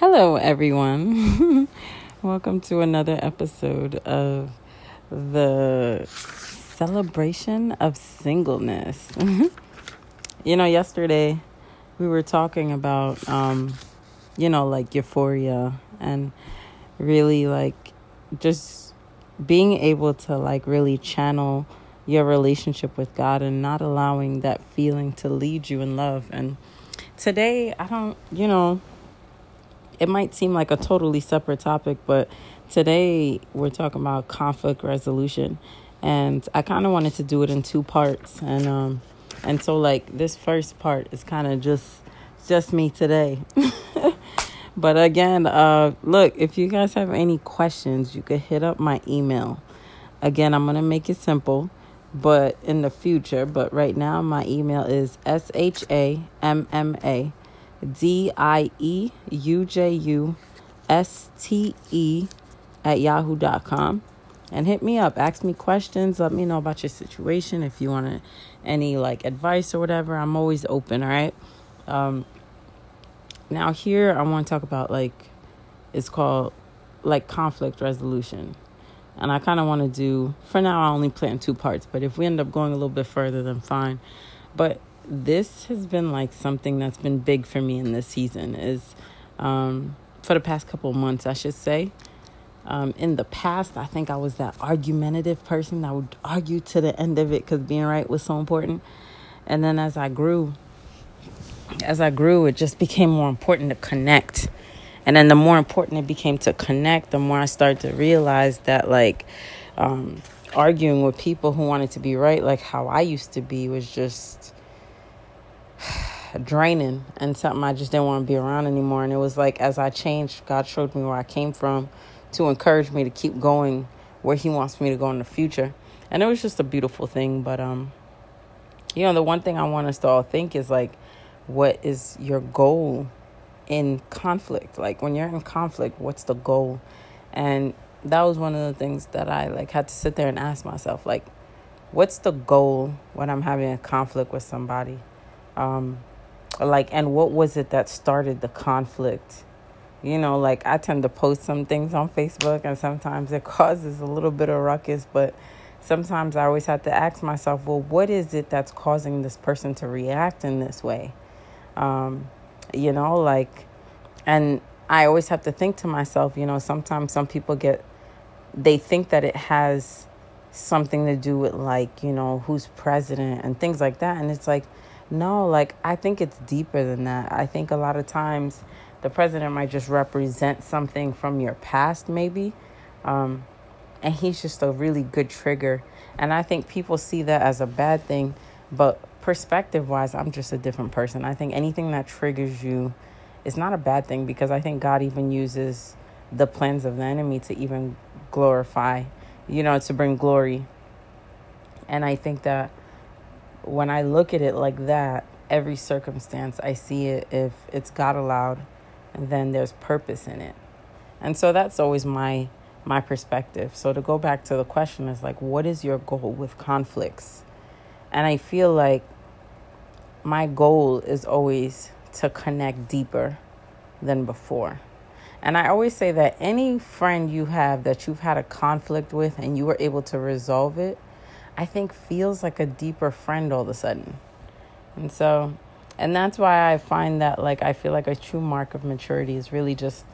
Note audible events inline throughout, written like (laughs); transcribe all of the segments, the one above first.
Hello, everyone. (laughs) Welcome to another episode of the celebration of singleness. (laughs) you know, yesterday we were talking about, um, you know, like euphoria and really like just being able to like really channel your relationship with God and not allowing that feeling to lead you in love. And today, I don't, you know, it might seem like a totally separate topic, but today we're talking about conflict resolution. And I kind of wanted to do it in two parts. And, um, and so like this first part is kind of just, just me today. (laughs) but again, uh, look, if you guys have any questions, you could hit up my email. Again, I'm going to make it simple but in the future. But right now, my email is S H A M M A D I E U J U S T E at yahoo.com. And hit me up, ask me questions, let me know about your situation. If you want any like advice or whatever, I'm always open, all right? Um, now, here I want to talk about like, it's called like conflict resolution. And I kind of want to do, for now, I only plan two parts, but if we end up going a little bit further, then fine. But this has been like something that's been big for me in this season is um, for the past couple months, I should say. Um, in the past, I think I was that argumentative person that would argue to the end of it because being right was so important. And then as I grew, as I grew, it just became more important to connect. And then the more important it became to connect, the more I started to realize that, like, um, arguing with people who wanted to be right, like how I used to be, was just (sighs) draining and something I just didn't want to be around anymore. And it was like as I changed, God showed me where I came from to encourage me to keep going where He wants me to go in the future. And it was just a beautiful thing. But um, you know, the one thing I want us to all think is like, what is your goal in conflict? Like when you're in conflict, what's the goal? And that was one of the things that I like had to sit there and ask myself, like, what's the goal when I'm having a conflict with somebody? Um like and what was it that started the conflict? You know like i tend to post some things on facebook and sometimes it (laughs) causes a little bit of ruckus but sometimes i always have to ask myself well what is it that's causing this person to react in this way? Um you know like and i always have to think to myself you know sometimes some people get they think that it has something to do with like you know who's president and things like that and it's like no, like I think it's deeper than that. I think a lot of times the president might just represent something from your past, maybe. Um, and he's just a really good trigger. And I think people see that as a bad thing, but perspective wise, I'm just a different person. I think anything that triggers you is not a bad thing because I think God even uses the plans of the enemy to even glorify, you know, to bring glory. And I think that when I look at it like that, every circumstance I see it if it's God allowed, then there's purpose in it. And so that's always my my perspective. So to go back to the question is like what is your goal with conflicts? And I feel like my goal is always to connect deeper than before. And I always say that any friend you have that you've had a conflict with and you were able to resolve it, I think feels like a deeper friend all of a sudden. And so, and that's why I find that like I feel like a true mark of maturity is really just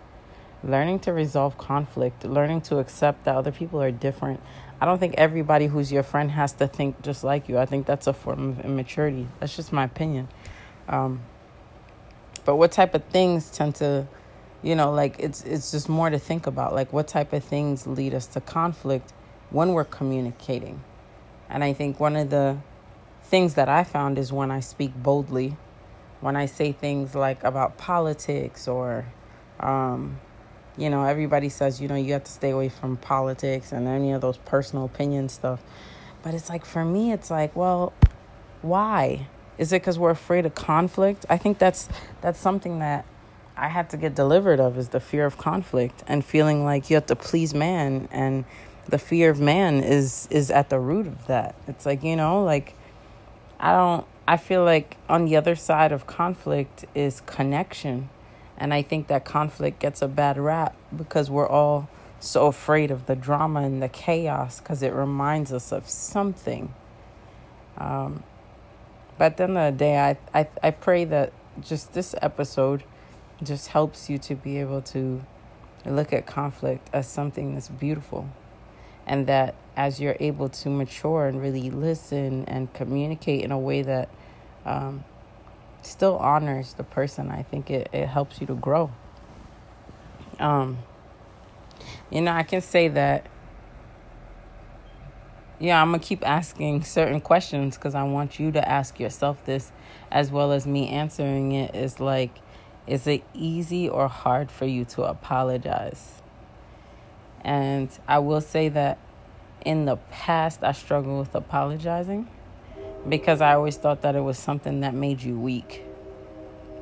learning to resolve conflict, learning to accept that other people are different. I don't think everybody who's your friend has to think just like you. I think that's a form of immaturity. That's just my opinion. Um, but what type of things tend to, you know, like it's it's just more to think about. Like what type of things lead us to conflict when we're communicating. And I think one of the things that I found is when I speak boldly, when I say things like about politics or, um, you know, everybody says, you know, you have to stay away from politics and any of those personal opinion stuff. But it's like, for me, it's like, well, why? Is it because we're afraid of conflict? I think that's that's something that I had to get delivered of is the fear of conflict and feeling like you have to please man and the fear of man is is at the root of that. It's like, you know, like I don't I feel like on the other side of conflict is connection. And I think that conflict gets a bad rap because we're all so afraid of the drama and the chaos because it reminds us of something. Um, but at the end of the day, I, I, I pray that just this episode just helps you to be able to look at conflict as something that's beautiful. And that as you're able to mature and really listen and communicate in a way that um, still honors the person, I think it, it helps you to grow. Um, you know, I can say that, yeah, I'm going to keep asking certain questions because I want you to ask yourself this as well as me answering it is like, is it easy or hard for you to apologize? And I will say that in the past, I struggled with apologizing because I always thought that it was something that made you weak.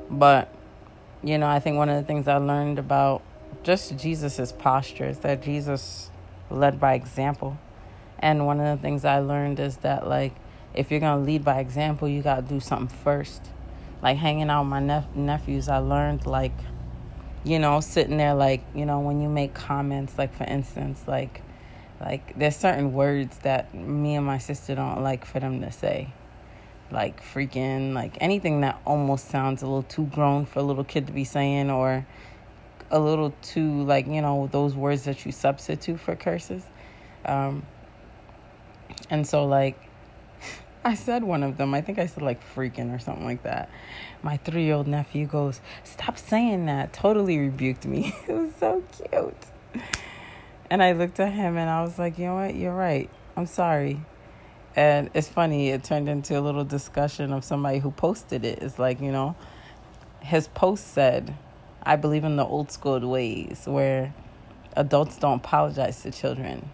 But, you know, I think one of the things I learned about just Jesus's posture is that Jesus led by example. And one of the things I learned is that, like, if you're going to lead by example, you got to do something first. Like, hanging out with my nep- nephews, I learned, like, you know, sitting there, like, you know, when you make comments, like, for instance, like, like there's certain words that me and my sister don't like for them to say. Like freaking like anything that almost sounds a little too grown for a little kid to be saying or a little too like you know those words that you substitute for curses. Um and so like I said one of them. I think I said like freaking or something like that. My three year old nephew goes, Stop saying that. Totally rebuked me. (laughs) it was so cute. And I looked at him and I was like, you know what? You're right. I'm sorry. And it's funny, it turned into a little discussion of somebody who posted it. It's like, you know, his post said, I believe in the old school ways where adults don't apologize to children.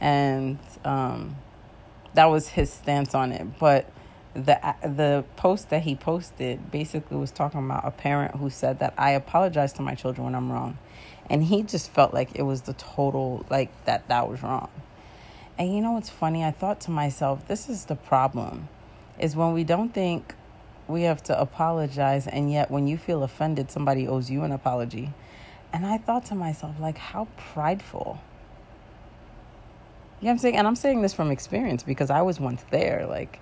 And um, that was his stance on it. But the the post that he posted basically was talking about a parent who said that I apologize to my children when I'm wrong. And he just felt like it was the total like that that was wrong. And you know what's funny? I thought to myself this is the problem is when we don't think we have to apologize and yet when you feel offended somebody owes you an apology. And i thought to myself like how prideful you know what i'm saying and i'm saying this from experience because i was once there like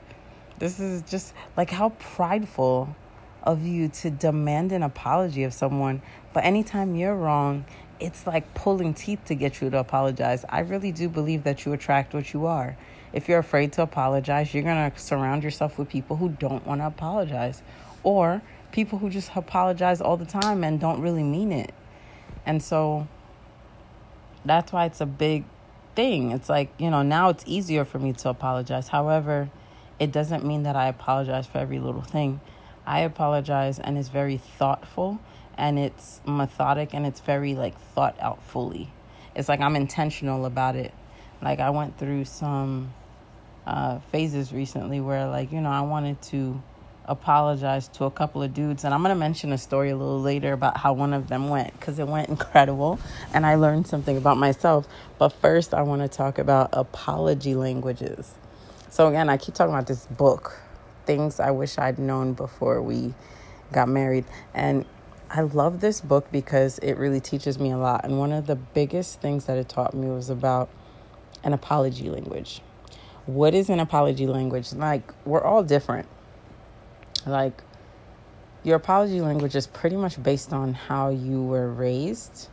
this is just like how prideful of you to demand an apology of someone. But anytime you're wrong, it's like pulling teeth to get you to apologize. I really do believe that you attract what you are. If you're afraid to apologize, you're going to surround yourself with people who don't want to apologize or people who just apologize all the time and don't really mean it. And so that's why it's a big thing. It's like, you know, now it's easier for me to apologize. However, it doesn't mean that I apologize for every little thing. I apologize and it's very thoughtful and it's methodic and it's very like thought out fully. It's like I'm intentional about it. Like I went through some uh, phases recently where like, you know, I wanted to apologize to a couple of dudes and I'm going to mention a story a little later about how one of them went cuz it went incredible and I learned something about myself. But first I want to talk about apology languages. So again, I keep talking about this book things I wish I'd known before we got married. And I love this book because it really teaches me a lot. And one of the biggest things that it taught me was about an apology language. What is an apology language? Like, we're all different. Like, your apology language is pretty much based on how you were raised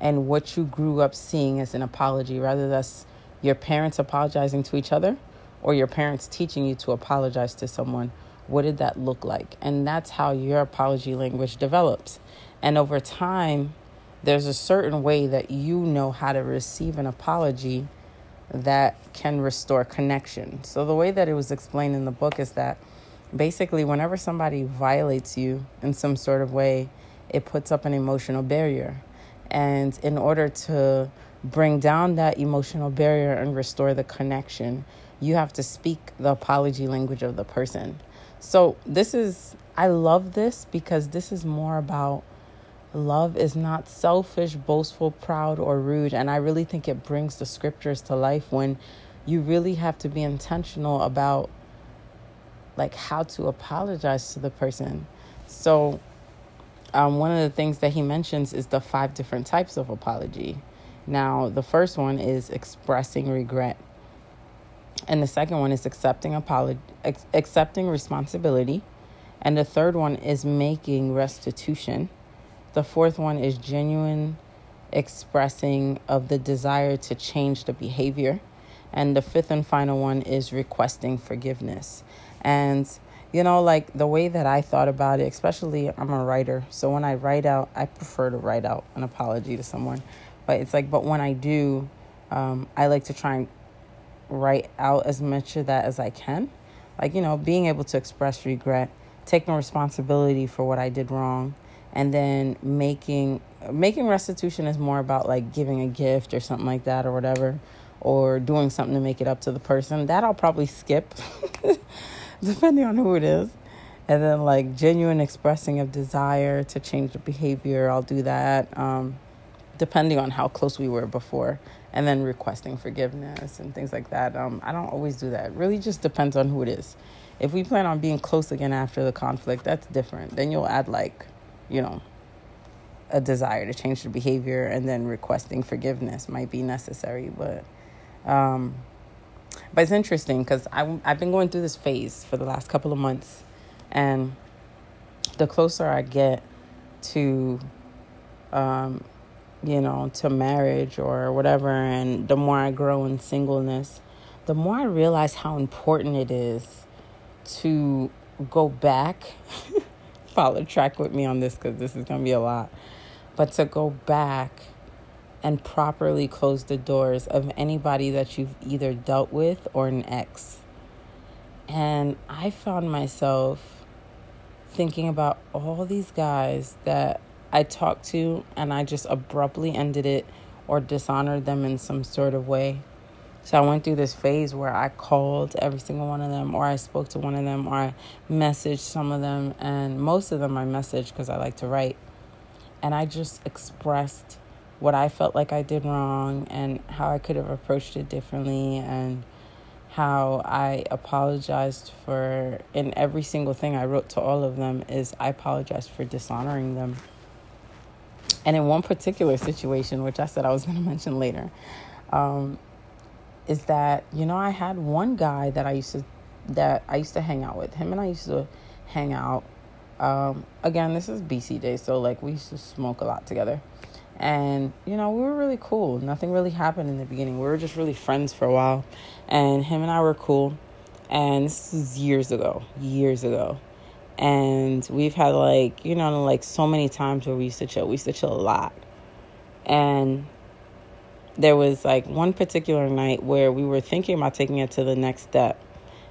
and what you grew up seeing as an apology, rather that's your parents apologizing to each other or your parents teaching you to apologize to someone, what did that look like? And that's how your apology language develops. And over time, there's a certain way that you know how to receive an apology that can restore connection. So, the way that it was explained in the book is that basically, whenever somebody violates you in some sort of way, it puts up an emotional barrier. And in order to bring down that emotional barrier and restore the connection, you have to speak the apology language of the person. So, this is, I love this because this is more about love is not selfish, boastful, proud, or rude. And I really think it brings the scriptures to life when you really have to be intentional about like how to apologize to the person. So, um, one of the things that he mentions is the five different types of apology. Now, the first one is expressing regret, and the second one is accepting apology, ex- accepting responsibility, and the third one is making restitution. The fourth one is genuine expressing of the desire to change the behavior. And the fifth and final one is requesting forgiveness. And, you know, like the way that I thought about it, especially I'm a writer. So when I write out, I prefer to write out an apology to someone. But it's like, but when I do, um, I like to try and write out as much of that as I can. Like, you know, being able to express regret, taking responsibility for what I did wrong, and then making making restitution is more about like giving a gift or something like that or whatever or doing something to make it up to the person that i'll probably skip (laughs) depending on who it is. And then like genuine expressing of desire to change the behavior i'll do that um, depending on how close we were before. And then requesting forgiveness and things like that. Um, i don't always do that. Really just depends on who it is. If we plan on being close again after the conflict that's different. Then you'll add like you know, a desire to change the behavior and then requesting forgiveness might be necessary. But, um, but it's interesting because I've been going through this phase for the last couple of months, and the closer I get to, um, you know, to marriage or whatever, and the more I grow in singleness, the more I realize how important it is to go back (laughs) follow track with me on this because this is going to be a lot. But to go back and properly close the doors of anybody that you've either dealt with or an ex. And I found myself thinking about all these guys that I talked to and I just abruptly ended it or dishonored them in some sort of way. So I went through this phase where I called every single one of them, or I spoke to one of them, or I messaged some of them, and most of them I messaged because I like to write. And I just expressed what I felt like I did wrong and how I could have approached it differently and how I apologized for in every single thing I wrote to all of them is I apologized for dishonoring them. And in one particular situation, which I said I was going (laughs) to mention later, um, is that you know I had one guy that I used to that I used to hang out with him and I used to hang out. Um, again, this is BC day, so like we used to smoke a lot together, and you know we were really cool. Nothing really happened in the beginning. We were just really friends for a while, and him and I were cool. And this is years ago, years ago, and we've had like you know like so many times where we used to chill. We used to chill a lot, and there was like one particular night where we were thinking about taking it to the next step.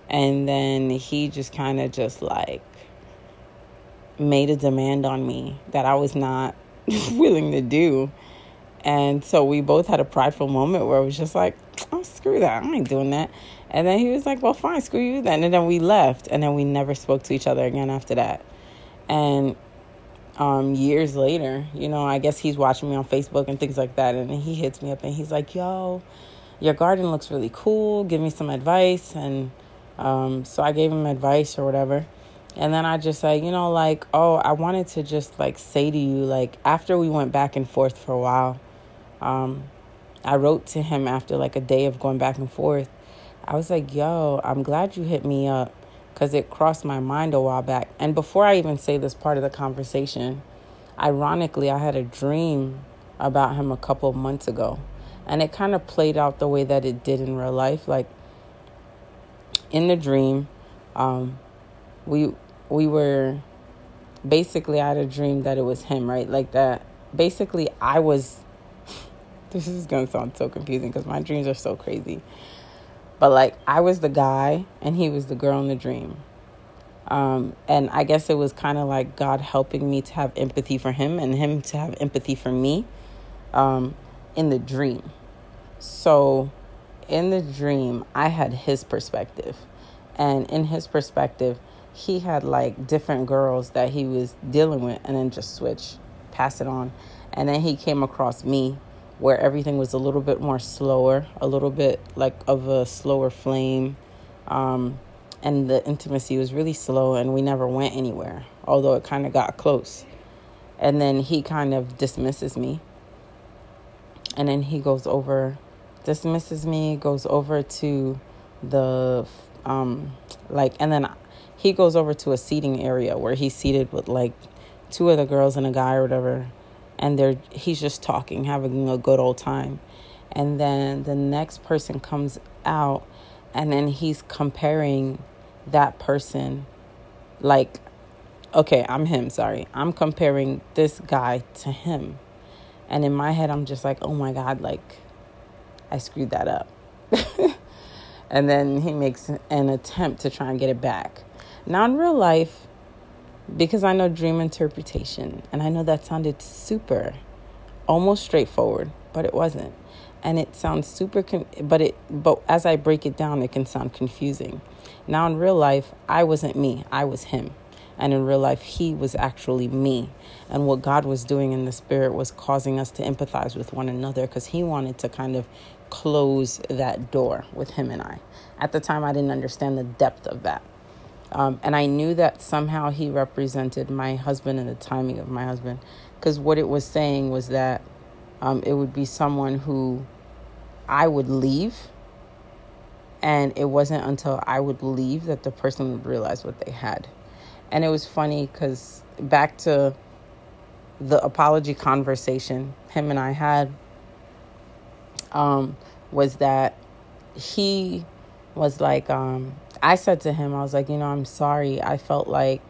And then he just kind of just like made a demand on me that I was not (laughs) willing to do. And so we both had a prideful moment where it was just like, oh, screw that. I ain't doing that. And then he was like, well, fine, screw you then. And then we left. And then we never spoke to each other again after that. And um, years later, you know, I guess he's watching me on Facebook and things like that. And he hits me up and he's like, yo, your garden looks really cool. Give me some advice. And um, so I gave him advice or whatever. And then I just said, you know, like, oh, I wanted to just like say to you, like, after we went back and forth for a while, um, I wrote to him after like a day of going back and forth. I was like, yo, I'm glad you hit me up because it crossed my mind a while back. And before I even say this part of the conversation, ironically, I had a dream about him a couple months ago. And it kind of played out the way that it did in real life. Like in the dream, um, we we were basically I had a dream that it was him, right? Like that. Basically, I was. (laughs) This is gonna sound so confusing because my dreams are so crazy. But like I was the guy and he was the girl in the dream. Um, and I guess it was kind of like God helping me to have empathy for him and him to have empathy for me um, in the dream. So in the dream, I had his perspective. And in his perspective, he had like different girls that he was dealing with and then just switch, pass it on. And then he came across me where everything was a little bit more slower, a little bit like of a slower flame. Um, and the intimacy was really slow, and we never went anywhere, although it kind of got close. And then he kind of dismisses me. And then he goes over, dismisses me, goes over to the, um, like, and then he goes over to a seating area where he's seated with like two other girls and a guy or whatever. And they're, he's just talking, having a good old time. And then the next person comes out and then he's comparing that person like okay i'm him sorry i'm comparing this guy to him and in my head i'm just like oh my god like i screwed that up (laughs) and then he makes an attempt to try and get it back now in real life because i know dream interpretation and i know that sounded super almost straightforward but it wasn't. And it sounds super con- but it but as i break it down it can sound confusing. Now in real life i wasn't me i was him. And in real life he was actually me. And what god was doing in the spirit was causing us to empathize with one another because he wanted to kind of close that door with him and i. At the time i didn't understand the depth of that um, and i knew that somehow he represented my husband and the timing of my husband because what it was saying was that um, it would be someone who I would leave. And it wasn't until I would leave that the person would realize what they had. And it was funny because back to the apology conversation him and I had um, was that he was like, um, I said to him, I was like, you know, I'm sorry. I felt like,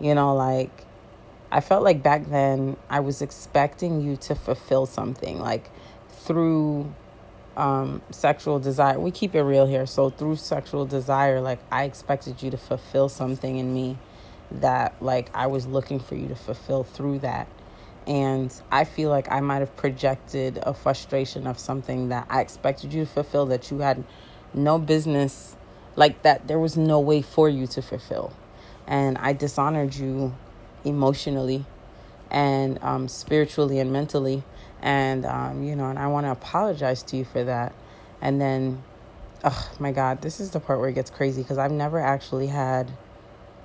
you know, like, I felt like back then I was expecting you to fulfill something, like through um, sexual desire. We keep it real here. So through sexual desire, like I expected you to fulfill something in me that like I was looking for you to fulfill through that. And I feel like I might have projected a frustration of something that I expected you to fulfill that you had no business, like that there was no way for you to fulfill. And I dishonored you emotionally and um, spiritually and mentally. And um, you know and i want to apologize to you for that. And then oh my god this is the part where it gets crazy because i've never actually had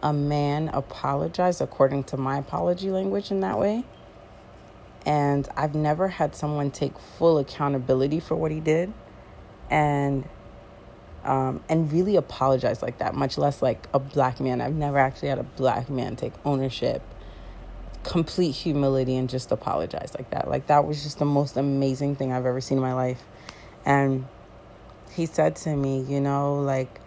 a man apologize according to my apology language in that way. And i've never had someone take full accountability for what he did. And um, and really apologize like that much less like a black man i've never actually had a black man take ownership complete humility and just apologize like that. Like that was just the most amazing thing I've ever seen in my life. And he said to me, you know, like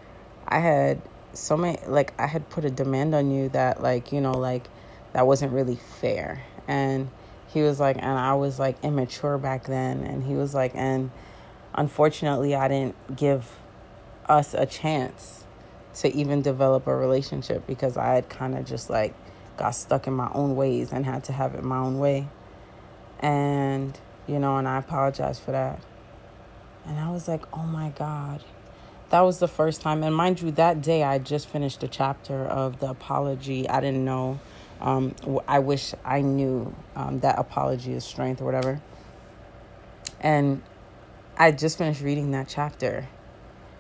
I had so many like I had put a demand on you that like, you know, like that wasn't really fair. And he was like and I was like immature back then and he was like and unfortunately I didn't give us a chance to even develop a relationship because I had kind of just like got stuck in my own ways and had to have it my own way. And, you know, and I apologize for that. And I was like, oh my God. That was the first time. And mind you, that day I just finished a chapter of the apology. I didn't know. Um, I wish I knew um, that apology is strength or whatever. And I just finished reading that chapter.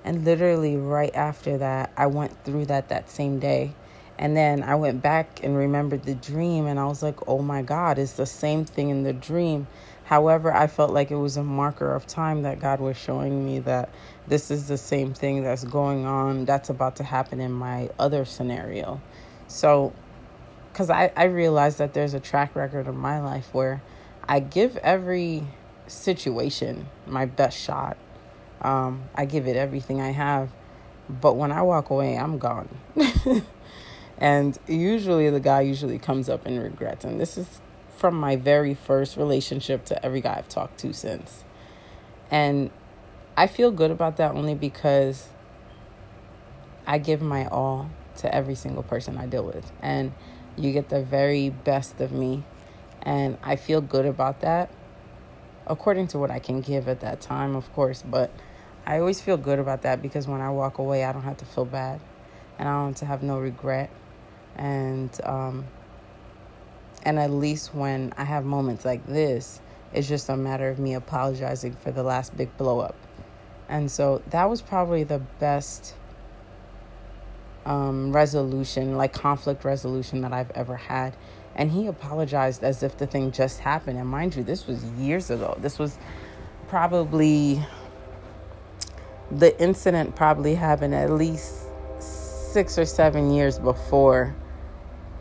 And literally right after that, I went through that that same day. And then I went back and remembered the dream, and I was like, oh my God, it's the same thing in the dream. However, I felt like it was a marker of time that God was showing me that this is the same thing that's going on, that's about to happen in my other scenario. So, because I, I realized that there's a track record of my life where I give every situation my best shot. Um, I give it everything I have. But when I walk away, I'm gone. (laughs) And usually the guy usually comes up and regrets. And this is from my very first relationship to every guy I've talked to since. And I feel good about that only because I give my all to every single person I deal with. And you get the very best of me. And I feel good about that according to what I can give at that time, of course. But I always feel good about that because when I walk away, I don't have to feel bad and I don't have to have no regret and um, and at least when I have moments like this, it's just a matter of me apologizing for the last big blow up. And so that was probably the best um, resolution, like conflict resolution that I've ever had. And he apologized as if the thing just happened. And mind you, this was years ago. This was probably the incident probably happened at least six or seven years before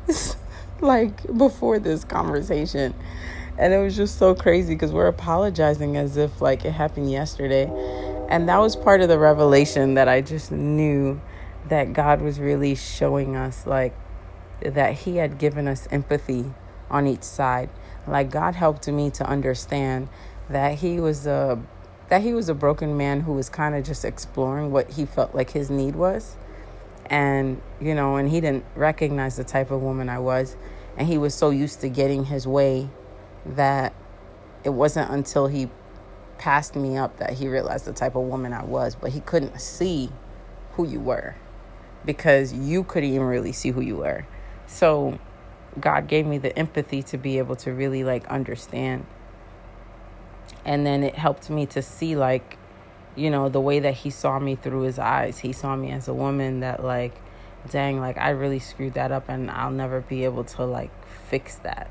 (laughs) like before this conversation. And it was just so crazy because we're apologizing as if like it happened yesterday. And that was part of the revelation that i just knew that god was really showing us like that he had given us empathy on each side. Like god helped me to understand that he was a that he was a broken man who was kind of just exploring what he felt like his need was. And you know and he didn't recognize the type of woman i was. And he was so used to getting his way that it wasn't until he passed me up that he realized the type of woman i was. But he couldn't see who you were because you couldn't even really see who you were. So god gave me the empathy to be able to really like understand and then it helped me to see like you know, the way that he saw me through his eyes. He saw me as a woman that, like, dang, like, I really screwed that up and I'll never be able to, like, fix that.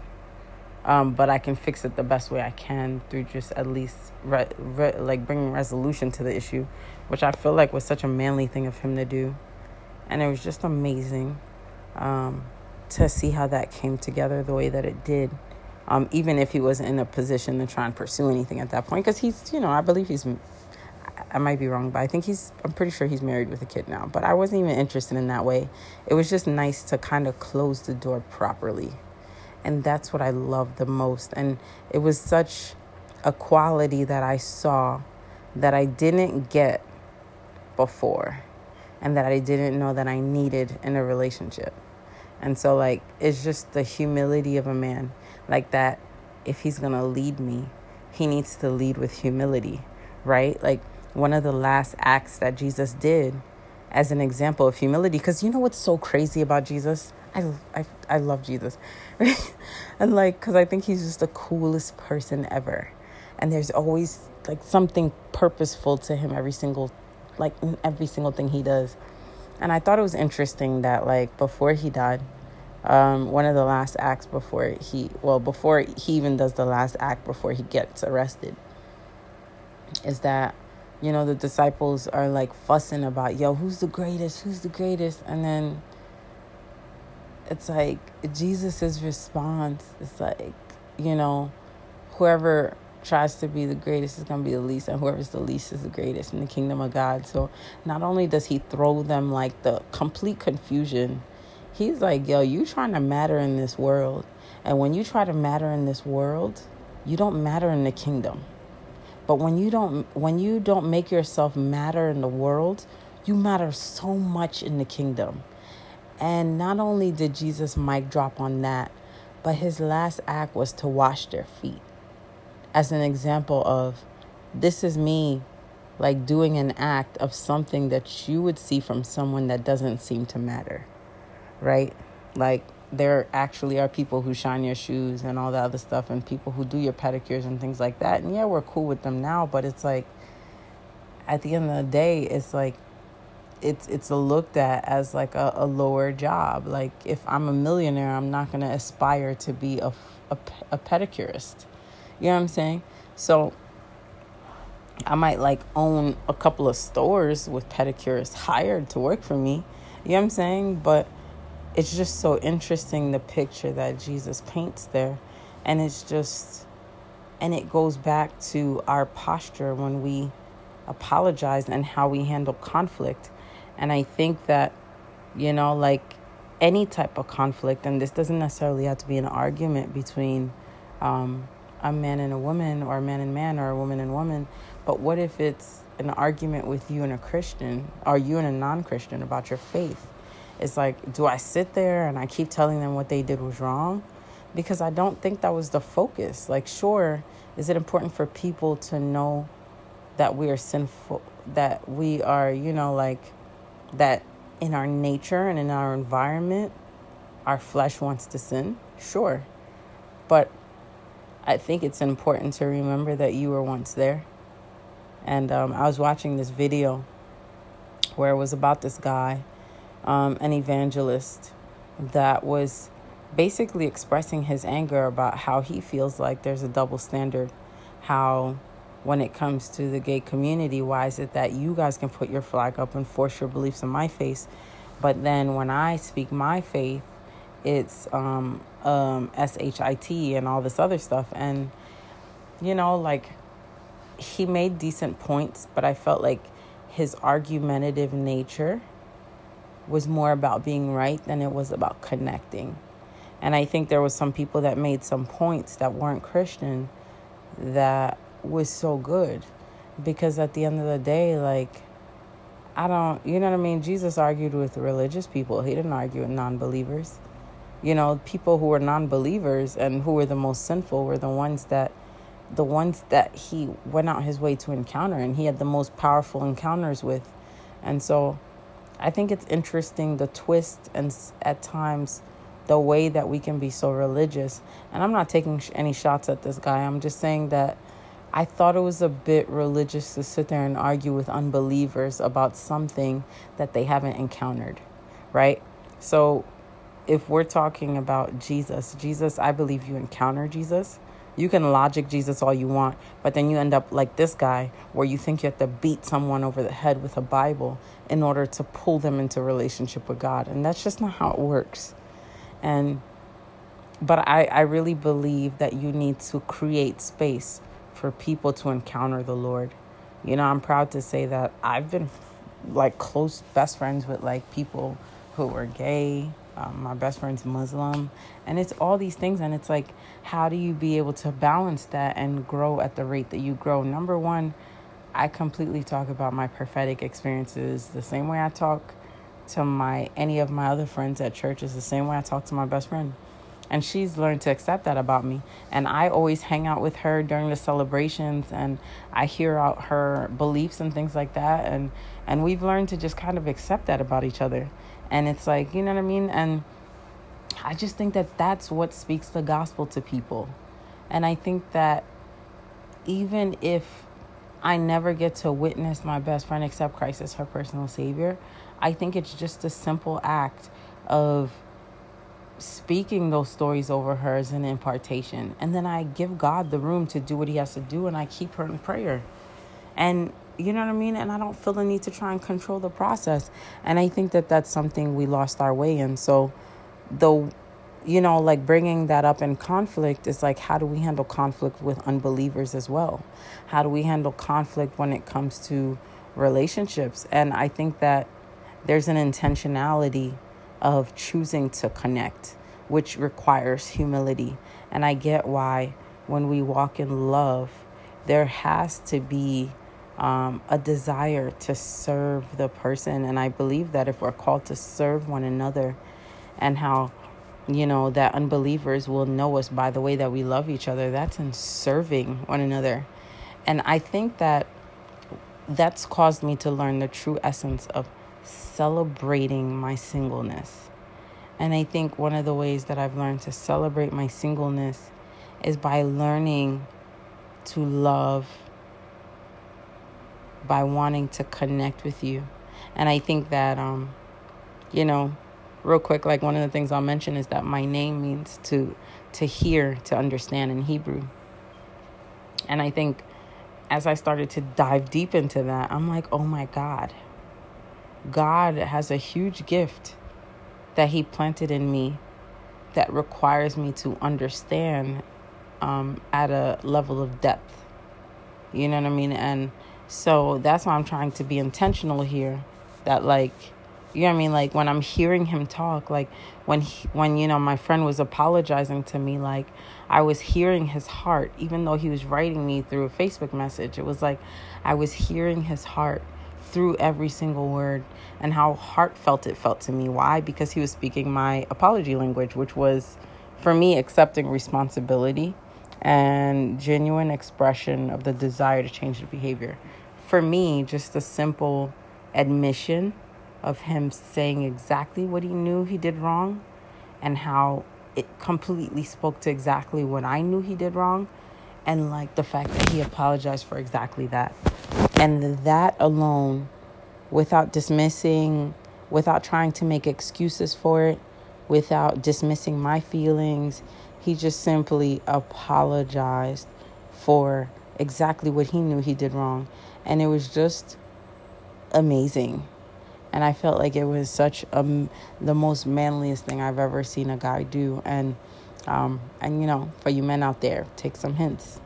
Um, but I can fix it the best way I can through just at least, re- re- like, bringing resolution to the issue, which I feel like was such a manly thing of him to do. And it was just amazing um, to see how that came together the way that it did. Um, even if he wasn't in a position to try and pursue anything at that point, because he's, you know, I believe he's I might be wrong, but I think he's, I'm pretty sure he's married with a kid now. But I wasn't even interested in that way. It was just nice to kind of close the door properly. And that's what I love the most. And it was such a quality that I saw that I didn't get before and that I didn't know that I needed in a relationship. And so, like, it's just the humility of a man. Like, that if he's gonna lead me, he needs to lead with humility, right? Like, one of the last acts that Jesus did as an example of humility. Because you know what's so crazy about Jesus? I, I, I love Jesus. (laughs) and like, because I think he's just the coolest person ever. And there's always like something purposeful to him every single, like in every single thing he does. And I thought it was interesting that like before he died, um, one of the last acts before he, well, before he even does the last act before he gets arrested, is that you know, the disciples are like fussing about, yo, who's the greatest? Who's the greatest? And then it's like Jesus's response is like, you know, whoever tries to be the greatest is going to be the least, and whoever's the least is the greatest in the kingdom of God. So not only does he throw them like the complete confusion, he's like, yo, you trying to matter in this world. And when you try to matter in this world, you don't matter in the kingdom. But when you don't when you don't make yourself matter in the world, you matter so much in the kingdom. And not only did Jesus mic drop on that, but his last act was to wash their feet. As an example of this is me like doing an act of something that you would see from someone that doesn't seem to matter. Right? Like there actually are people who shine your shoes and all that other stuff and people who do your pedicures and things like that. And yeah we're cool with them now but it's like at the end of the day it's like it's it's looked at as like a, a lower job. Like if i'm a millionaire i'm not to aspire to be a, a, a pedicurist. You know what i'm saying? So i might like own a couple of stores with pedicurists hired to work for me. You know what i'm saying? But it's just so interesting the picture that Jesus paints there. And it's just, and it goes back to our posture when we apologize and how we handle conflict. And I think that, you know, like any type of conflict, and this doesn't necessarily have to be an argument between um, a man and a woman, or a man and man, or a woman and woman, but what if it's an argument with you and a Christian, or you and a non Christian about your faith? It's like, do I sit there and I keep telling them what they did was wrong? Because I don't think that was the focus. Like, sure, is it important for people to know that we are sinful, that we are, you know, like, that in our nature and in our environment, our flesh wants to sin? Sure. But I think it's important to remember that you were once there. And um, I was watching this video where it was about this guy um, an evangelist that was basically expressing his anger about how he feels like there's a double standard. How, when it comes to the gay community, why is it that you guys can put your flag up and force your beliefs in my face? But then when I speak my faith, it's um, um, SHIT and all this other stuff. And, you know, like, he made decent points, but I felt like his argumentative nature was more about being right than it was about connecting. And I think there was some people that made some points that weren't Christian that was so good. Because at the end of the day like I don't you know what I mean? Jesus argued with religious people. He didn't argue with non-believers. You know people who were non-believers and who were the most sinful were the ones that the ones that he went out his way to encounter and he had the most powerful encounters with. And so I think it's interesting the twist and at times the way that we can be so religious. And I'm not taking any shots at this guy. I'm just saying that I thought it was a bit religious to sit there and argue with unbelievers about something that they haven't encountered, right? So if we're talking about Jesus, Jesus, I believe you encounter Jesus. You can logic Jesus all you want, but then you end up like this guy where you think you have to beat someone over the head with a Bible in order to pull them into relationship with God. And that's just not how it works. And but I, I really believe that you need to create space for people to encounter the Lord. You know, I'm proud to say that I've been like close best friends with like people who were gay. Um, my best friend's Muslim, and it's all these things. And it's like, how do you be able to balance that and grow at the rate that you grow? Number one, I completely talk about my prophetic experiences the same way I talk to my any of my other friends at church is the same way I talk to my best friend. And she's learned to accept that about me. And I always hang out with her during the celebrations and I hear out her beliefs and things like that and and we've learned to just kind of accept that about each other. And it's like, you know what I mean? And I just think that that's what speaks the gospel to people. And I think that even if I never get to witness my best friend accept Christ as her personal savior, I think it's just a simple act of speaking those stories over her as an impartation. And then I give God the room to do what He has to do, and I keep her in prayer. And you know what I mean? And I don't feel the need to try and control the process. And I think that that's something we lost our way in. So, though, you know, like bringing that up in conflict is like, how do we handle conflict with unbelievers as well? How do we handle conflict when it comes to relationships? And I think that there's an intentionality of choosing to connect, which requires humility. And I get why when we walk in love, there has to be um, a desire to serve the person. And I believe that if we're called to serve one another, and how, you know, that unbelievers will know us by the way that we love each other, that's in serving one another. And I think that that's caused me to learn the true essence of celebrating my singleness. And I think one of the ways that I've learned to celebrate my singleness is by learning to love, by wanting to connect with you. And I think that, um, you know, real quick, like one of the things I'll mention is that my name means to to hear, to understand in Hebrew. And I think as I started to dive deep into that, I'm like, oh my God, God has a huge gift that He planted in me that requires me to understand um, at a level of depth. You know what I mean? And so that's why I'm trying to be intentional here. That like, you know what I mean? Like when I'm hearing him talk, like when he, when you know my friend was apologizing to me, like I was hearing his heart, even though he was writing me through a Facebook message. It was like I was hearing his heart through every single word and how heartfelt it felt to me. Why? Because he was speaking my apology language, which was for me accepting responsibility and genuine expression of the desire to change the behavior. For me, just a simple admission of him saying exactly what he knew he did wrong and how it completely spoke to exactly what I knew he did wrong and like the fact that he apologized for exactly that. And that alone, without dismissing, without trying to make excuses for it, without dismissing my feelings. He just simply apologized for exactly what he knew he did wrong. And it was just amazing. And I felt like it was such a, the most manliest thing I've ever seen a guy do. And, um, and you know, for you men out there, take some hints.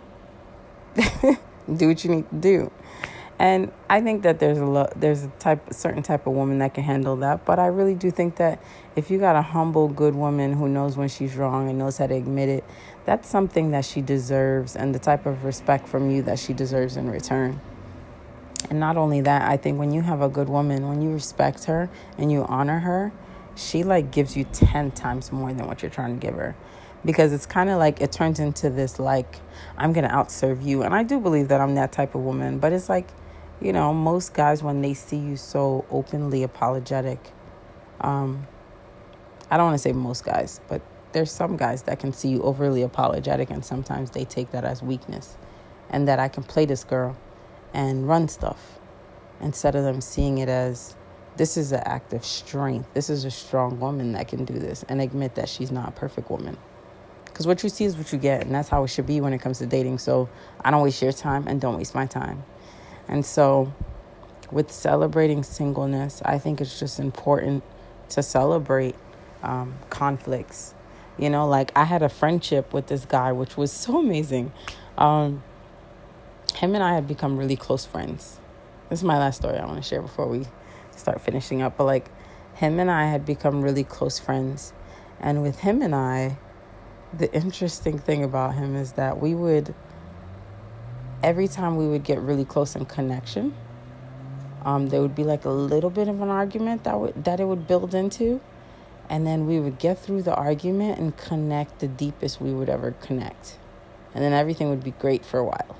(laughs) do what you need to do. And I think that there's a lo- there's a type certain type of woman that can handle that, but I really do think that if you got a humble, good woman who knows when she's wrong and knows how to admit it, that's something that she deserves and the type of respect from you that she deserves in return. And not only that, I think when you have a good woman, when you respect her and you honor her, she like gives you 10 times more than what you're trying to give her. Because it's kind of like it turns into this like I'm to outserve you. And I do believe that I'm that type of woman but it's like you know, most guys, when they see you so openly apologetic, um, I don't want to say most guys, but there's some guys that can see you overly apologetic, and sometimes they take that as weakness, and that I can play this girl and run stuff instead of them seeing it as this is an act of strength. This is a strong woman that can do this and admit that she's not a perfect woman. Because what you see is what you get, and that's how it should be when it comes to dating. So I don't waste your time and don't waste my time. And so, with celebrating singleness, I think it's just important to celebrate um, conflicts. You know, like I had a friendship with this guy, which was so amazing. Um, him and I had become really close friends. This is my last story I want to share before we start finishing up. But like, him and I had become really close friends. And with him and I, the interesting thing about him is that we would every time we would get really close in connection, um, there would be like a little bit of an argument that would that it would build into, and then we would get through the argument and connect the deepest we would ever connect, and then everything would be great for a while,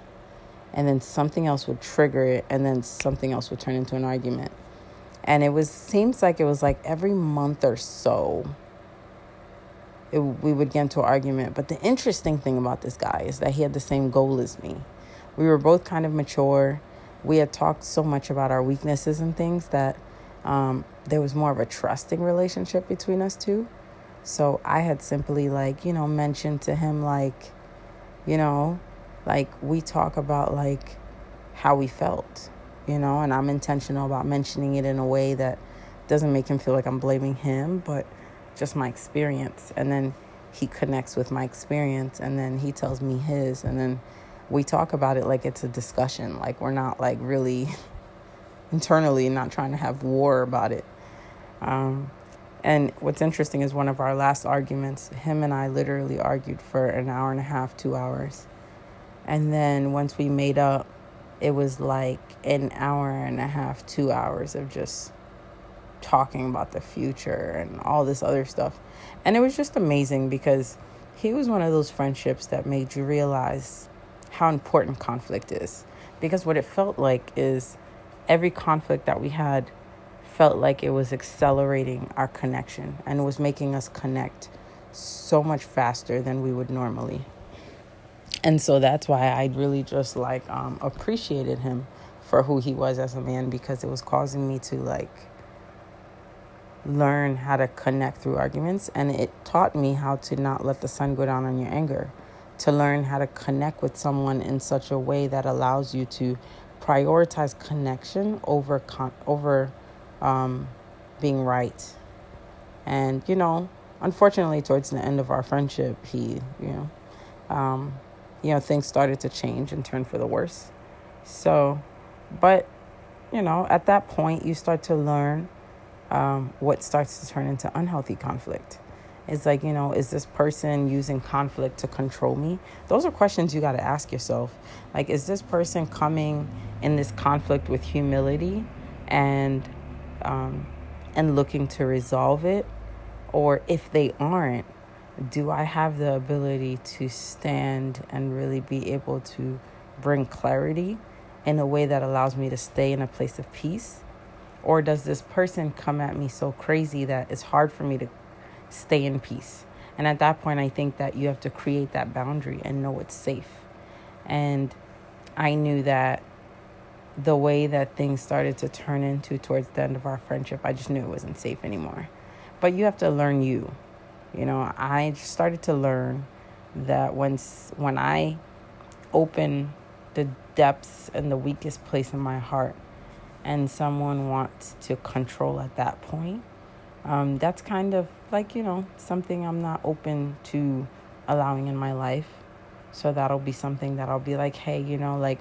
and then something else would trigger it, and then something else would turn into an argument, and it was seems like it was like every month or so. It, we would get into an argument, but the interesting thing about this guy is that he had the same goal as me we were both kind of mature. We had talked so much about our weaknesses and things that um, there was more of a trusting relationship between us two. So I had simply, like, you know, mentioned to him, like, you know, like we talk about, like, how we felt, you know, and I'm intentional about mentioning it in a way that doesn't make him feel like I'm blaming him, but just my experience. And then he connects with my experience, and then he tells me his, and then we talk about it like it's a discussion. Like we're not like really (laughs) internally not trying to have war about it. Um, and what's interesting is one of our last arguments, him and I literally argued for an hour and a half, two hours. And then once we made up, it was like an hour and a half, two hours of just talking about the future and all this other stuff. And it was just amazing because he was one of those friendships that made you realize how important conflict is. Because what it felt like is every conflict that we had felt like it was accelerating our connection and was making us connect so much faster than we would normally. And so that's why I really just like um, appreciated him for who he was as a man because it was causing me to like learn how to connect through arguments and it taught me how to not let the sun go down on your anger to learn how to connect with someone in such a way that allows you to prioritize connection over con- over um, being right. And you know, unfortunately, towards the end of our friendship, he, you know, um, you know, things started to change and turn for the worse. So, but you know, at that point, you start to learn um, what starts to turn into unhealthy conflict. It's like, you know, is this person using conflict to control me? Those are questions you got to ask yourself. Like, is this person coming in this conflict with humility and um, and looking to resolve it? Or if they aren't, do I have the ability to stand and really be able to bring clarity in a way that allows me to stay in a place of peace? Or does this person come at me so crazy that it's hard for me to stay in peace. And at that point, I think that you have to create that boundary and know it's safe. And I knew that the way that things started to turn into towards the end of our friendship, I just knew it wasn't safe anymore. But you have to learn you. You know, I started to learn that when when I open the depths and the weakest place in my heart, and someone wants to control at that point, um, that's kind of like you know something I'm not open to allowing in my life. So that'll be something that I'll be like, hey, you know, like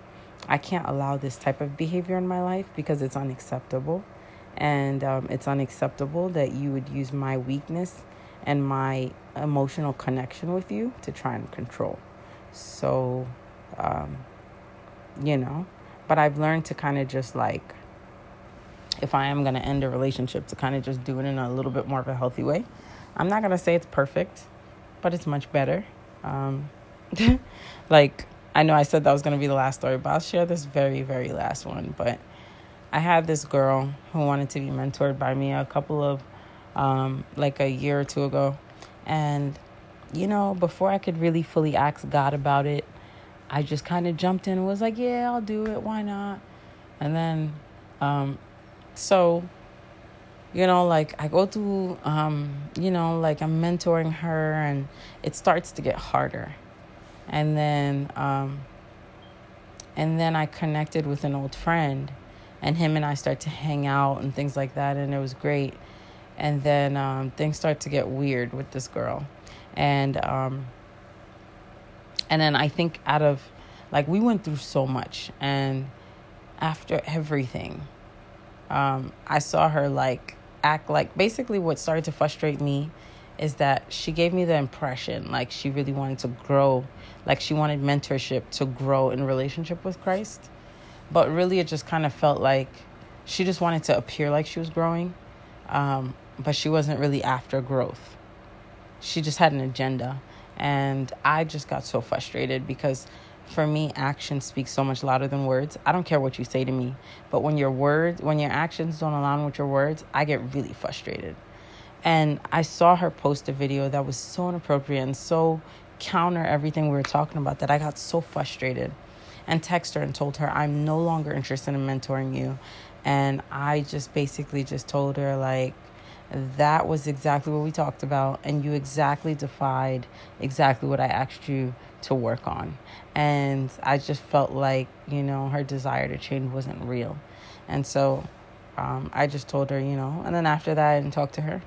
I can't allow this type of behavior in my life because it's unacceptable. And um, it's unacceptable that you would use my weakness and my emotional connection with you to try and control. So, um, you know, but I've learned to kind of just like, if I am going to end a relationship, to kind of just do it in a little bit more of a healthy way. I'm not going to say it's perfect, but it's much better. Um, (laughs) like, I know I said that was going to be the last story, but I'll share this very, very last one. But I had this girl who wanted to be mentored by me a couple of, um, like a year or two ago. And, you know, before I could really fully ask God about it, I just kind of jumped in and was like, yeah, I'll do it. Why not? And then, um, so, you know, like I go through, um, you know, like I'm mentoring her and it starts to get harder and then um, and then I connected with an old friend, and him and I start to hang out and things like that, and it was great. And then um, things start to get weird with this girl, and um, and then I think out of like we went through so much, and after everything, um, I saw her like act like basically what started to frustrate me is that she gave me the impression like she really wanted to grow, like she wanted mentorship to grow in relationship with Christ. But really, it just kind of felt like she just wanted to appear like she was growing, um, but she wasn't really after growth. She just had an agenda. And I just got so frustrated because for me action speaks so much louder than words i don't care what you say to me but when your words when your actions don't align with your words i get really frustrated and I saw her post a video that was so inappropriate and so counter everything we were talking about that I got so frustrated and texted her and told her I'm no longer interested in mentoring you. And I just basically just told her like that was exactly what we talked about and you exactly defied exactly what I asked you to work on. And I just felt like, you know, her desire to change wasn't real. And so um, I just told her, you know, and then after that I didn't talk to her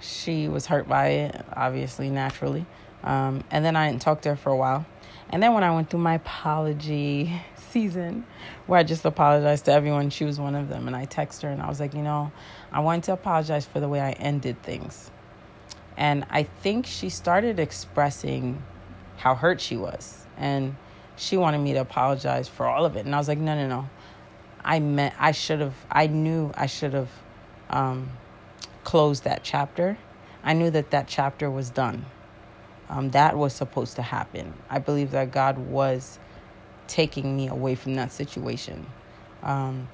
she was hurt by it, obviously, naturally. Um, and then I didn't talk to her for a while. And then when I went through my apology (laughs) season, where I just apologized to everyone, she was one of them. And I texted her and I was like, you know, I wanted to apologize for the way I ended things. And I think she started expressing how hurt she was. And she wanted me to apologize for all of it. And I was like, no, no, no. I meant, I should have, I knew I should have um, closed that chapter. I knew that that chapter was done. Um, that was supposed to happen. I believe that God was taking me away from that situation. Um,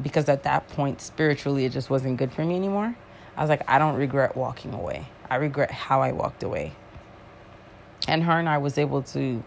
because at that point, spiritually, it just wasn't good for me anymore. I was like, I don't regret walking away. I regret how I walked away. And her and I was able to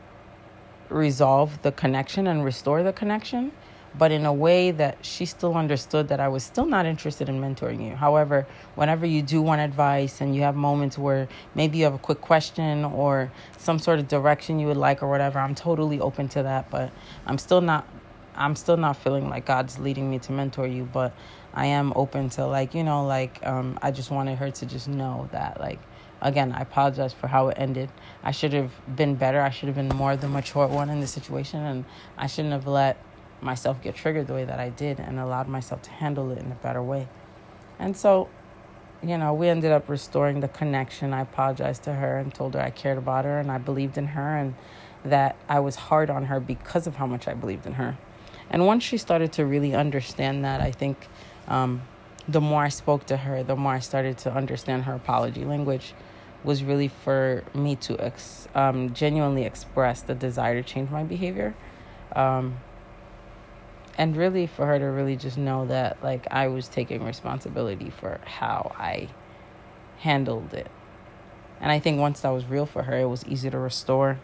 resolve the connection and restore the connection but in a way that she still understood that I was still not interested in mentoring you. However, whenever you do want advice and you have moments where maybe you have a quick question or some sort of direction you would like or whatever, I'm totally open to that, but I'm still not I'm still not feeling like God's leading me to mentor you, but I am open to like, you know, like um I just wanted her to just know that like again, I apologize for how it ended. I should have been better. I should have been more the mature one in the situation and I shouldn't have let myself get triggered the way that I did and allowed myself to handle it in a better way. And so, you know, we ended up restoring the connection. I apologized to her and told her I cared about her and I believed in her and that I was hard on her because of how much I believed in her. And once she started to really understand that, I think um, the more I spoke to her, the more I started to understand her apology language was really for me to ex- um, genuinely express the desire to change my behavior. Um, and really for her to really just know that like I was taking responsibility for how I handled it. And I think once that was real for her, it was easy to restore.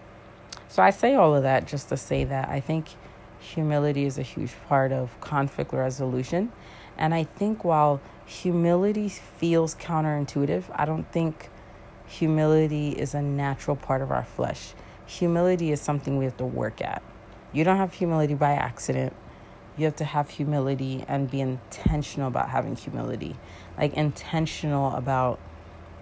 So I say all of that just to say that I think humility is a huge part of conflict resolution. And I think while humility feels counterintuitive, I don't think humility is a natural part of our flesh. Humility is something we have to work at. You don't have humility by accident. You have to have humility and be intentional about having humility. Like intentional about,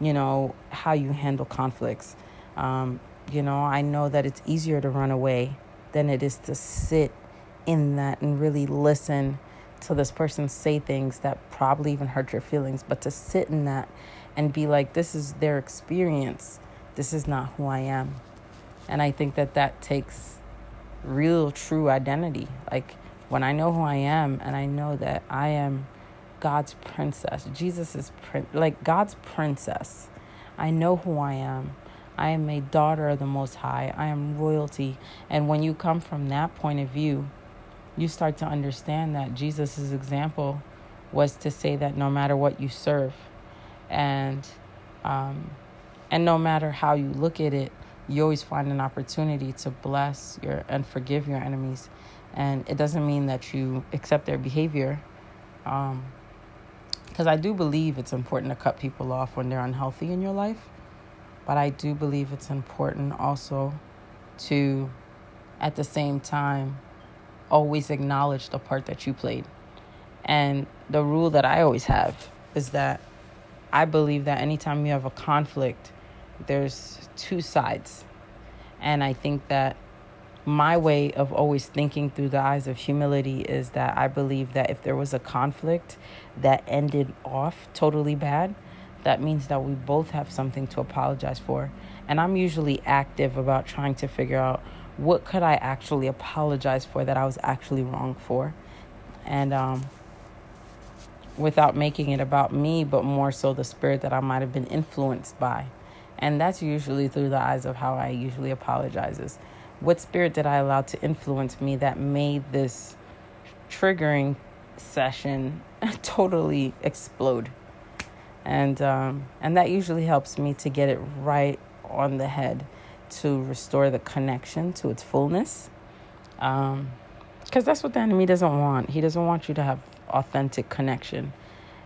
you know, how you handle conflicts. Um, you know, I know that it's easier to run away than it is to sit in that and really listen to this person say things that probably even hurt your feelings, but to sit in that and be like, this is their experience. This is not who I am. And I think that that takes real, true identity. Like when I know who I am and I know that I am God's princess, Jesus is prin- like God's princess. I know who I am. I am a daughter of the Most High. I am royalty. And when you come from that point of view, you start to understand that Jesus' example was to say that no matter what you serve, and um, and no matter how you look at it, you always find an opportunity to bless your and forgive your enemies. And it doesn't mean that you accept their behavior, because um, I do believe it's important to cut people off when they're unhealthy in your life but I do believe it's important also to, at the same time, always acknowledge the part that you played. And the rule that I always have is that I believe that anytime you have a conflict, there's two sides. And I think that my way of always thinking through the eyes of humility is that I believe that if there was a conflict that ended off totally bad, that means that we both have something to apologize for. And I'm usually active about trying to figure out what could I actually apologize for that I was actually wrong for. And um, without making it about me, but more so the spirit that I might have been influenced by. And that's usually through the eyes of how I usually apologize is what spirit did I allow to influence me that made this triggering session (laughs) totally explode? and um, and that usually helps me to get it right on the head to restore the connection to its fullness. Because um, that's what the enemy doesn't want. He doesn't want you to have authentic connection.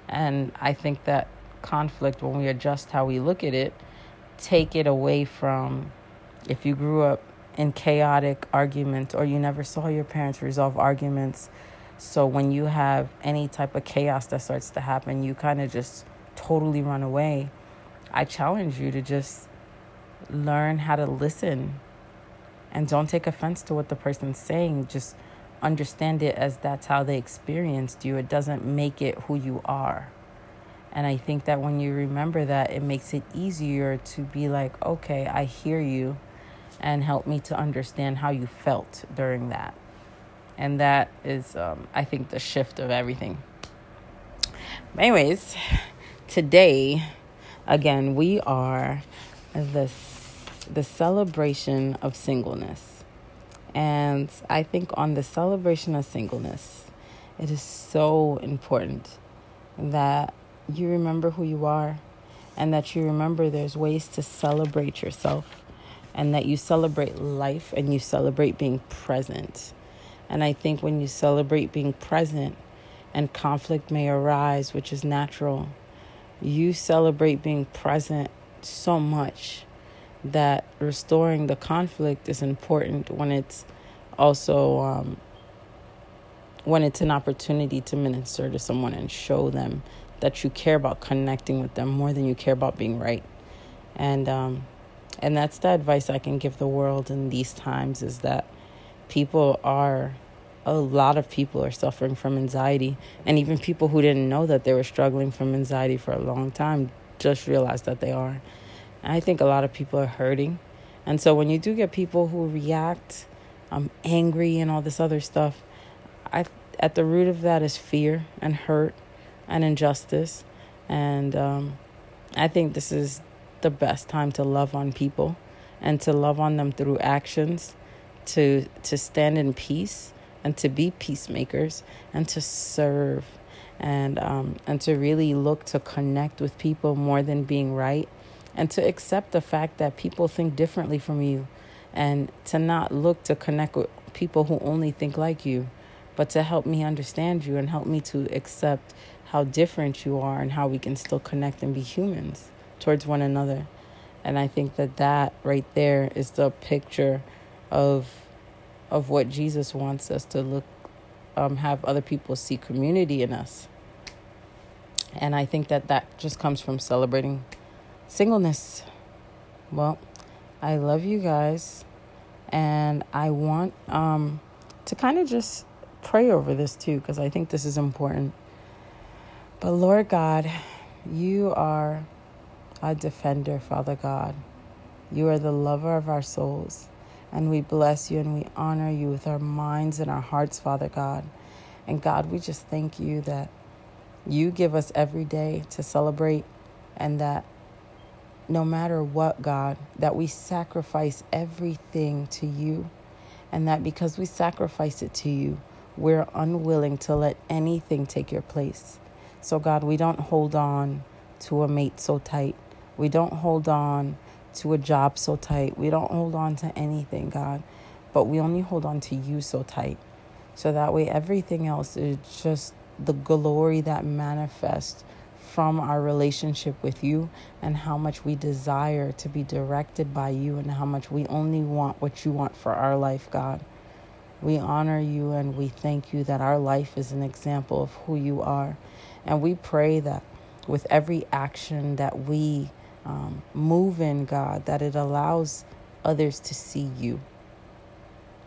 And i think that conflict when we adjust how we look at it take it away from if you grew up in chaotic arguments or you never saw your parents resolve arguments. So when you have any type of chaos that starts to happen you kind of just totally run away, I challenge you to just learn how to listen and don't take offense to what the person's saying. Just understand it as that's how they experienced you. It doesn't make it who you are. And I think that when you remember that, it makes it easier to be like, okay, I hear you, and help me to understand how you felt during that. And that is, um, I think, the shift of everything. Anyways, today, again, we are the, the celebration of singleness. And I think on the celebration of singleness, it is so important that you remember who you are and that you remember there's ways to celebrate yourself and that you celebrate life and you celebrate being present. And I think when you celebrate being present and conflict may arise, which is natural, you celebrate being present so much that restoring the conflict is important when it's also um, when it's an opportunity to minister to someone and show them that you care about connecting with them more than you care about being right. And um, and that's the advice i can give the world in these times is that people are a lot of people are suffering from anxiety. And even people who didn't know that they were struggling from anxiety for a long time just realized that they are. I think a lot of people are hurting. And so when you do get people who react um, angry and all this other stuff i at the root of that is fear and hurt and injustice. And um, i think this is the best time to love on people and to love on them through actions to to stand in peace and to be peacemakers and to serve and um, and to really look to connect with people more than being right and to accept the fact that people think differently from you and to not look to connect with people who only think like you but to help me understand you and help me to accept how different you are and how we can still connect and be humans towards one another And I think that that right there is the picture of of what Jesus wants us to look um, have other people see community in us. And I think that that just comes from celebrating singleness. Well, I love you guys. And I want um, to kind of just pray over this too, because I think this is important. But Lord God, you are a defender, Father God. You are the lover of our souls. And we bless you and we honor you with our minds and our hearts, Father God. And God, we just thank you that you give us every day to celebrate and that no matter what, God, that we sacrifice everything to you. And that because we sacrifice it to you, we're unwilling to let anything take your place. So, God, we don't hold on to a mate so tight. We don't hold on to a job so tight. We don't hold on to anything, God, but we only hold on to you so tight. So that way, everything else is just the glory that manifests from our relationship with you and how much we desire to be directed by you and how much we only want what you want for our life, God. We honor you and we thank you that our life is an example of who you are. And we pray that with every action that we um, move in, God, that it allows others to see you.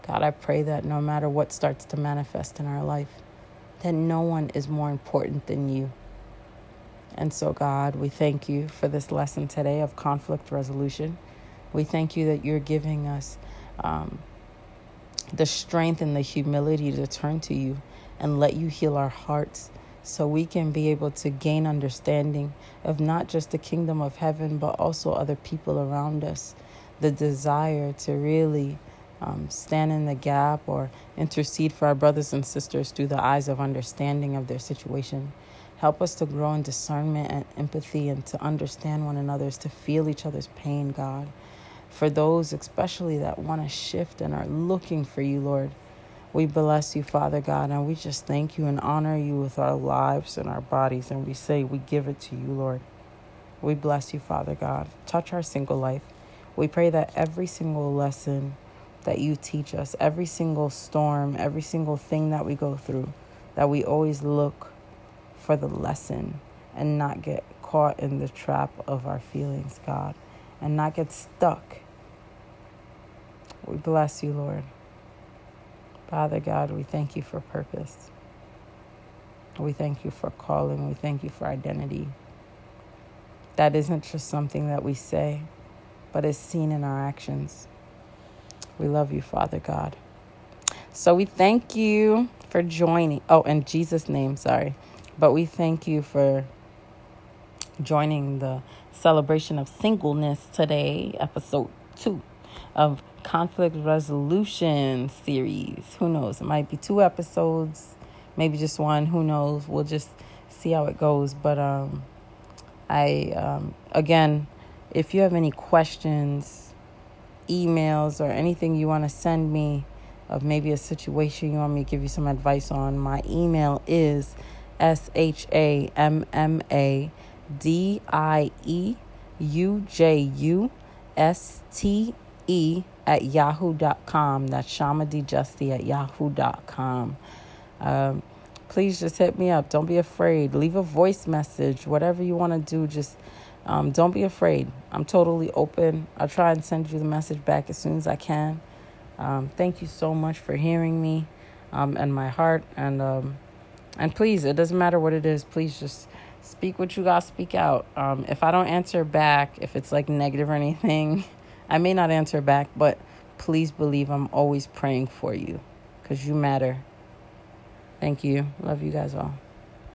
God, I pray that no matter what starts to manifest in our life, that no one is more important than you. And so, God, we thank you for this lesson today of conflict resolution. We thank you that you're giving us um, the strength and the humility to turn to you and let you heal our hearts so we can be able to gain understanding of not just the kingdom of heaven, but also other people around us. The desire to really um, stand in the gap or intercede for our brothers and sisters through the eyes of understanding of their situation. Help us to grow in discernment and empathy and to understand one another's, to feel each other's pain, God. For those, especially that want to shift and are looking for you, Lord. We bless you, Father God, and we just thank you and honor you with our lives and our bodies. And we say we give it to you, Lord. We bless you, Father God. Touch our single life. We pray that every single lesson that you teach us, every single storm, every single thing that we go through, that we always look for the lesson and not get caught in the trap of our feelings, God, and not get stuck. We bless you, Lord. Father God, we thank you for purpose. We thank you for calling. We thank you for identity. That isn't just something that we say, but is seen in our actions. We love you, Father God. So we thank you for joining. Oh, in Jesus' name, sorry. But we thank you for joining the celebration of singleness today, episode two of conflict resolution series. Who knows? It might be two episodes, maybe just one. Who knows? We'll just see how it goes. But um, I um, again, if you have any questions, emails, or anything you want to send me of maybe a situation you want me to give you some advice on, my email is s h a m m a d i e u j u s t e at yahoo.com. That's shammadieujuste at yahoo.com. Um, please just hit me up. Don't be afraid. Leave a voice message, whatever you want to do. Just um, don't be afraid. I'm totally open. I'll try and send you the message back as soon as I can. Um, thank you so much for hearing me um, and my heart. And um, and please, it doesn't matter what it is. Please just speak what you got. Speak out. Um, if I don't answer back, if it's like negative or anything. (laughs) I may not answer back, but please believe I'm always praying for you because you matter. Thank you. Love you guys all.